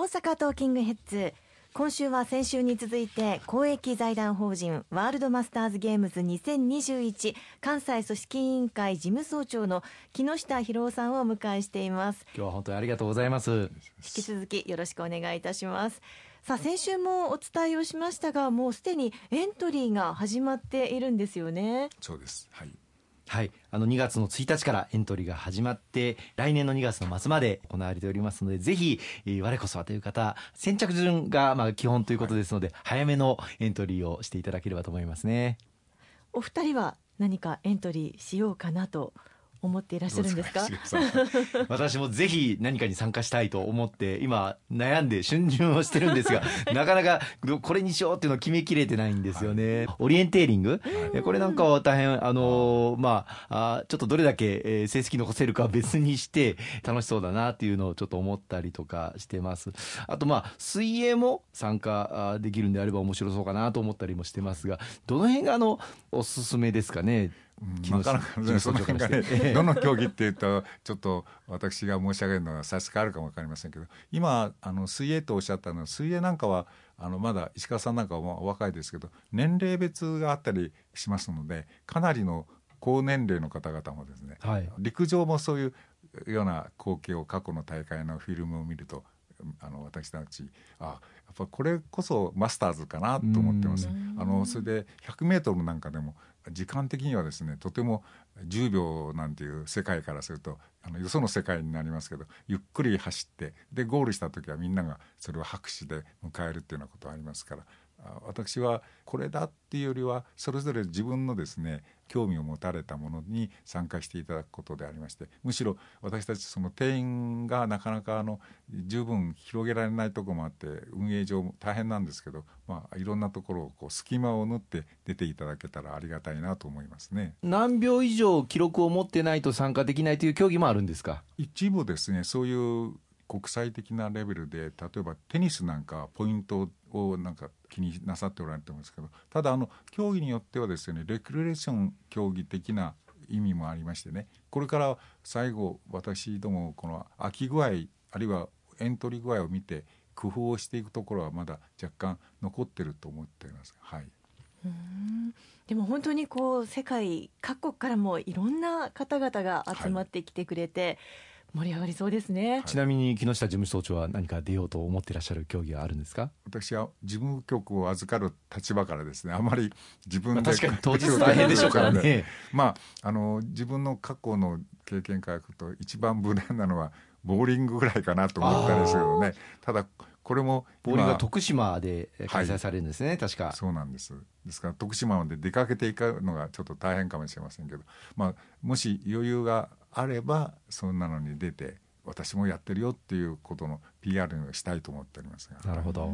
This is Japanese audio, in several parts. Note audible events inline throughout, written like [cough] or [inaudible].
大阪トーキングヘッズ。今週は先週に続いて公益財団法人ワールドマスターズゲームズ2021関西組織委員会事務総長の木下博夫さんをお迎えしています。今日は本当にありがとうございます。引き続きよろしくお願いいたします。さあ先週もお伝えをしましたがもうすでにエントリーが始まっているんですよね。そうです。はいはい、あの2月の1日からエントリーが始まって来年の2月の末まで行われておりますのでぜひ、えー、我こそはという方先着順がまあ基本ということですので、はい、早めのエントリーをしていただければと思いますね。お二人は何かエントリーしようかなと思っていらっしゃるんですか？私もぜひ何かに参加したいと思って今悩んで春巡をしてるんですが [laughs] なかなかこれにしようっていうのを決めきれてないんですよね、はい、オリエンテーリング？これなんかは大変あのまあちょっとどれだけ成績残せるかは別にして楽しそうだなっていうのをちょっと思ったりとかしてます。あとまあ水泳も参加できるんであれば面白そうかなと思ったりもしてますがどの辺があのおすすめですかね？なかなか、ね、その辺がね、どの競技っていうとちょっと私が申し上げるのは差し替わるかも分かりませんけど今あの水泳とおっしゃったのは水泳なんかはあのまだ石川さんなんかはお若いですけど年齢別があったりしますのでかなりの高年齢の方々もですね、はい、陸上もそういうような光景を過去の大会のフィルムを見るとあの私たちあやっぱこれこそマスターズかなと思ってます。あのそれで100メートルなんかでも時間的にはですねとても10秒なんていう世界からするとあのよその世界になりますけどゆっくり走ってでゴールした時はみんながそれを拍手で迎えるっていうようなことありますから私はこれだっていうよりはそれぞれ自分のですね興味を持たれたものに参加していただくことでありましてむしろ私たちその定員がなかなかあの十分広げられないところもあって運営上大変なんですけど、まあ、いろんなところをこう隙間を縫って出ていただけたらありがたいなと思いますね。何秒以上記録を持ってないと参加できないという競技もあるんですか？一部ですねそういう国際的なレベルで例えばテニスなんかポイントをなんか気になさっておられてますけどただあの競技によってはですねレクリレーション競技的な意味もありましてねこれから最後私どもこの空き具合あるいはエントリー具合を見て工夫をしていくところはまだ若干残ってると思っています。はいでも本当にこう世界各国からもいろんな方々が集まってきてくれて、はい盛り上がりそうですね。ちなみに木下事務総長は何か出ようと思っていらっしゃる競技はあるんですか？私は事務局を預かる立場からですね。あまり自分で、まあ、確かに [laughs] 当日大変でしょうからね。[laughs] まああの自分の過去の経験からいくと一番無難なのはボーリングぐらいかなと思ったんですけどね。ただこれもボーリングは徳島で開催されるんですね、はい、確か。そうなんです。ですから徳島まで出かけていくのがちょっと大変かもしれませんけど、まあ、もし余裕があればそんなのに出て私もやってるよっていうことの PR をしたいと思っておりますなるほど、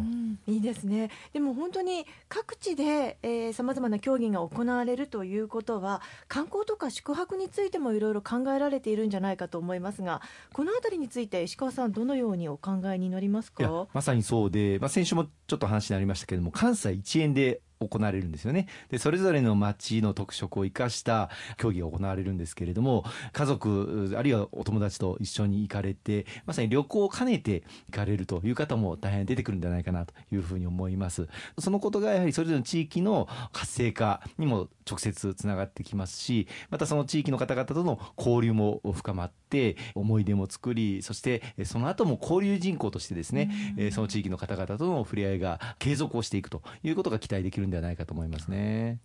いいですね。でも本当に各地でさまざまな競技が行われるということは観光とか宿泊についてもいろいろ考えられているんじゃないかと思いますがこの辺りについて石川さんどのようにお考えになりますか？まさにそうで、まあ、先週もちょっと話になりましたけれども関西一円で行われるんですよね。で、それぞれの町の特色を生かした競技が行われるんですけれども、家族、あるいはお友達と一緒に行かれて、まさに旅行を兼ねて行かれるという方も大変出てくるんじゃないかなというふうに思います。そのことがやはりそれぞれの地域の活性化にも直接つながってきますし、またその地域の方々との交流も深まって、思い出も作り、そしてその後も交流人口としてですね、その地域の方々との触れ合いが継続をしていくということが期待できるるんではないかと思いますね。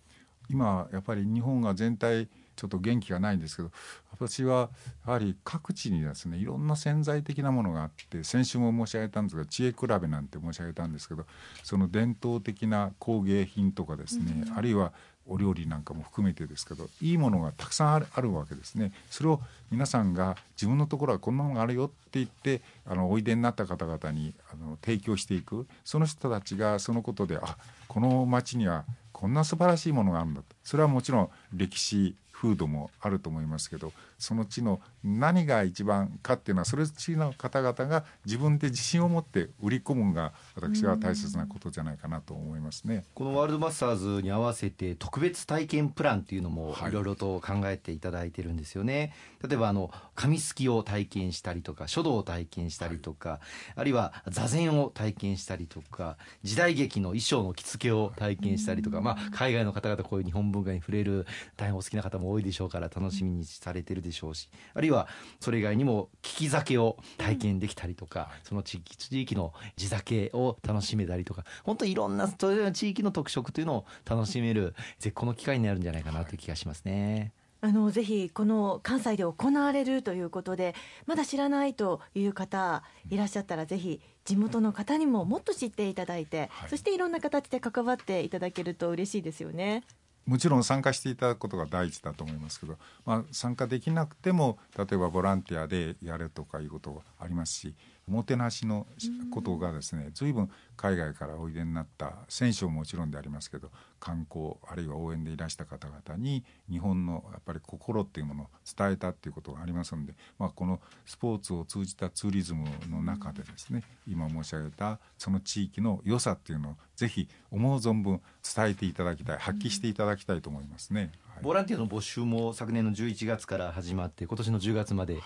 今やっぱり日本が全体ちょっと元気がないんですけど私はやはり各地にですねいろんな潜在的なものがあって先週も申し上げたんですが知恵比べなんて申し上げたんですけどその伝統的な工芸品とかですね、うん、あるいはお料理なんかも含めてですけどいいものがたくさんあるあるわけですね。それを皆さんが自分のところはこんなのがあるよって言ってあのおいでになった方々にあの提供していく。その人たちがそのことであこの町にはこんな素晴らしいものがあるんだと。それはもちろん歴史風土もあると思いますけどその地の何が一番かっていうのはそれ地の方々が自分で自信を持って売り込むのが私は大切なことじゃないかなと思いますね。このワールドマスターズに合わせて特別体験プランっていうのもいろいろと考えていただいてるんですよね。はい、例えばあの紙すきを体験したりとか書道を体験したりとか、はい、あるいは座禅を体験したりとか時代劇の衣装の着付けを体験したりとか、まあ、海外の方々こういう日本文化に触れる大変お好きな方も多いでしょうから楽しみにされてるでしょうしあるいはそれ以外にも聞き酒を体験できたりとか、その地域地域の地酒を楽しめたりとか本当いろんなそれぞれの地域の特色というのを楽しめる絶好の機会になるんじゃないかなという気がしますね。あのぜひこの関西で行われるということでまだ知らないという方いらっしゃったらぜひ地元の方にももっと知っていただいて、はい、そしていろんな形で関わっていただけると嬉しいですよね。もちろん参加していただくことが第一だと思いますけど、まあ、参加できなくても例えばボランティアでやるとかいうことがありますしもてなしのことがですね随分海外からおいでになった選手ももちろんでありますけど観光あるいは応援でいらした方々に日本のやっぱり心っていうものを伝えたっていうことがありますので、まあ、このスポーツを通じたツーリズムの中でですね今申し上げたその地域の良さっていうのをぜひ思う存分伝えていただきたい発揮していただきたいと思いますね。ボランティアの募集も昨年の11月から始まって今年の10月まで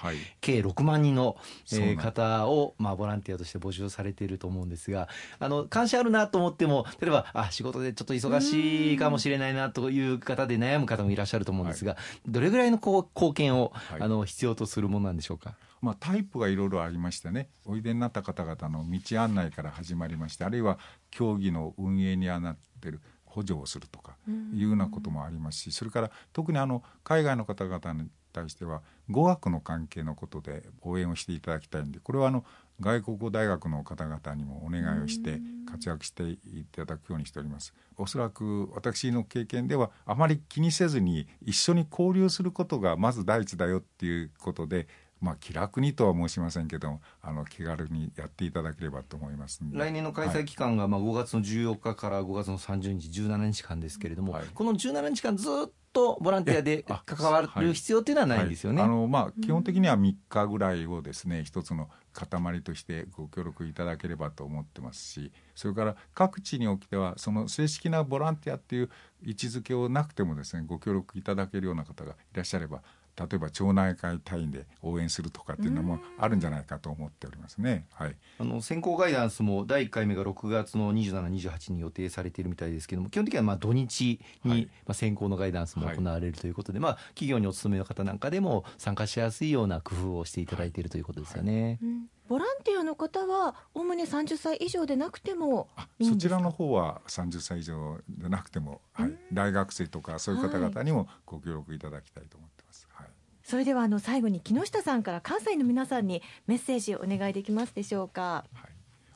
計6万人の、えー、方を、まあ、ボランティアとして募集されていると思うんですがあの関心あるなと思っても例えばあ仕事でちょっと忙しいかもしれないなという方で悩む方もいらっしゃると思うんですが、はい、どれぐらいのこう貢献を、はい、あの必要とするものなんでしょうか？まあ、タイプがいろいろありましてねおいでになった方々の道案内から始まりましてあるいは競技の運営にあなってる補助をするとかいうようなこともありますしそれから特にあの海外の方々に対しては語学の関係のことで応援をしていただきたいんでこれはあの外国語大学の方々にもお願いをして活躍していただくようにしております。おそらく私の経験ではあまり気にせずに一緒に交流することがまず第一だよっていうことでまあ、気楽にとは申しませんけどあの気軽にやっていただければと思います来年の開催期間が、まあ、5月の14日から5月の30日17日間ですけれども、はい、この17日間ずっとボランティアで関わる必要というのはないんですよね。はい。はい、あのまあ、基本的には3日ぐらいをですね一つの塊としてご協力いただければと思ってますしそれから各地におきてはその正式なボランティアっていう位置づけをなくてもですねご協力いただけるような方がいらっしゃれば例えば町内会単位で応援するとかっていうのもあるんじゃないかと思っておりますね。はい、あの先行ガイダンスも第1回目が6月の27、28に予定されているみたいですけども基本的にはまあ土日に、はい、まあ先行のガイダンスも行われるということで、はい、まあ企業にお勤めの方なんかでも参加しやすいような工夫をしていただいているということですよね。うん。ボランティアの方はおおむね30歳以上でなくてもそちらの方は30歳以上でなくても、はい、大学生とかそういう方々にもご協力いただきたいと思ってそれではあの最後に木下さんから関西の皆さんにメッセージをお願いできますでしょうか。はい、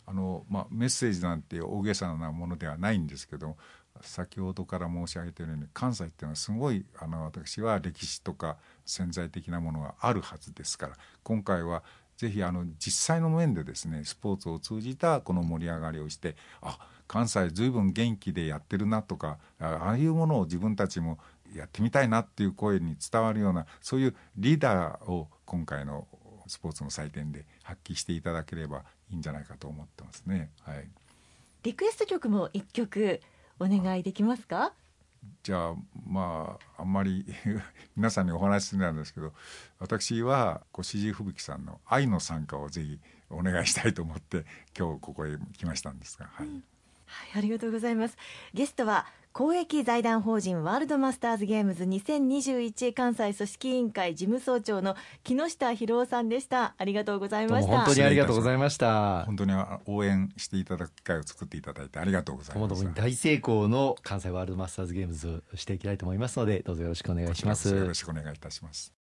あのまあメッセージなんて大げさなものではないんですけど先ほどから申し上げているように関西っていうのはすごいあの私は歴史とか潜在的なものがあるはずですから今回はぜひあの実際の面でですねスポーツを通じたこの盛り上がりをしてあ関西ずいぶん元気でやってるなとかああいうものを自分たちもやってみたいなっていう声に伝わるようなそういうリーダーを今回のスポーツの祭典で発揮していただければいいんじゃないかと思ってますね。はい、リクエスト曲も一曲お願いできますか？じゃあまああんまり [laughs] 皆さんにお話しするんですけど私は越路吹雪さんの「愛の参加」をぜひお願いしたいと思って今日ここへ来ましたんですが。はい、うんはい、ありがとうございます。ゲストは公益財団法人ワールドマスターズゲームズ2021関西組織委員会事務総長の木下博夫さんでした。ありがとうございました。本当にありがとうございました。本当に応援していただく機会を作っていただいてありがとうございます大成功の関西ワールドマスターズゲームズしていきたいと思いますのでどうぞよろしくお願いします。よろしくお願いいたします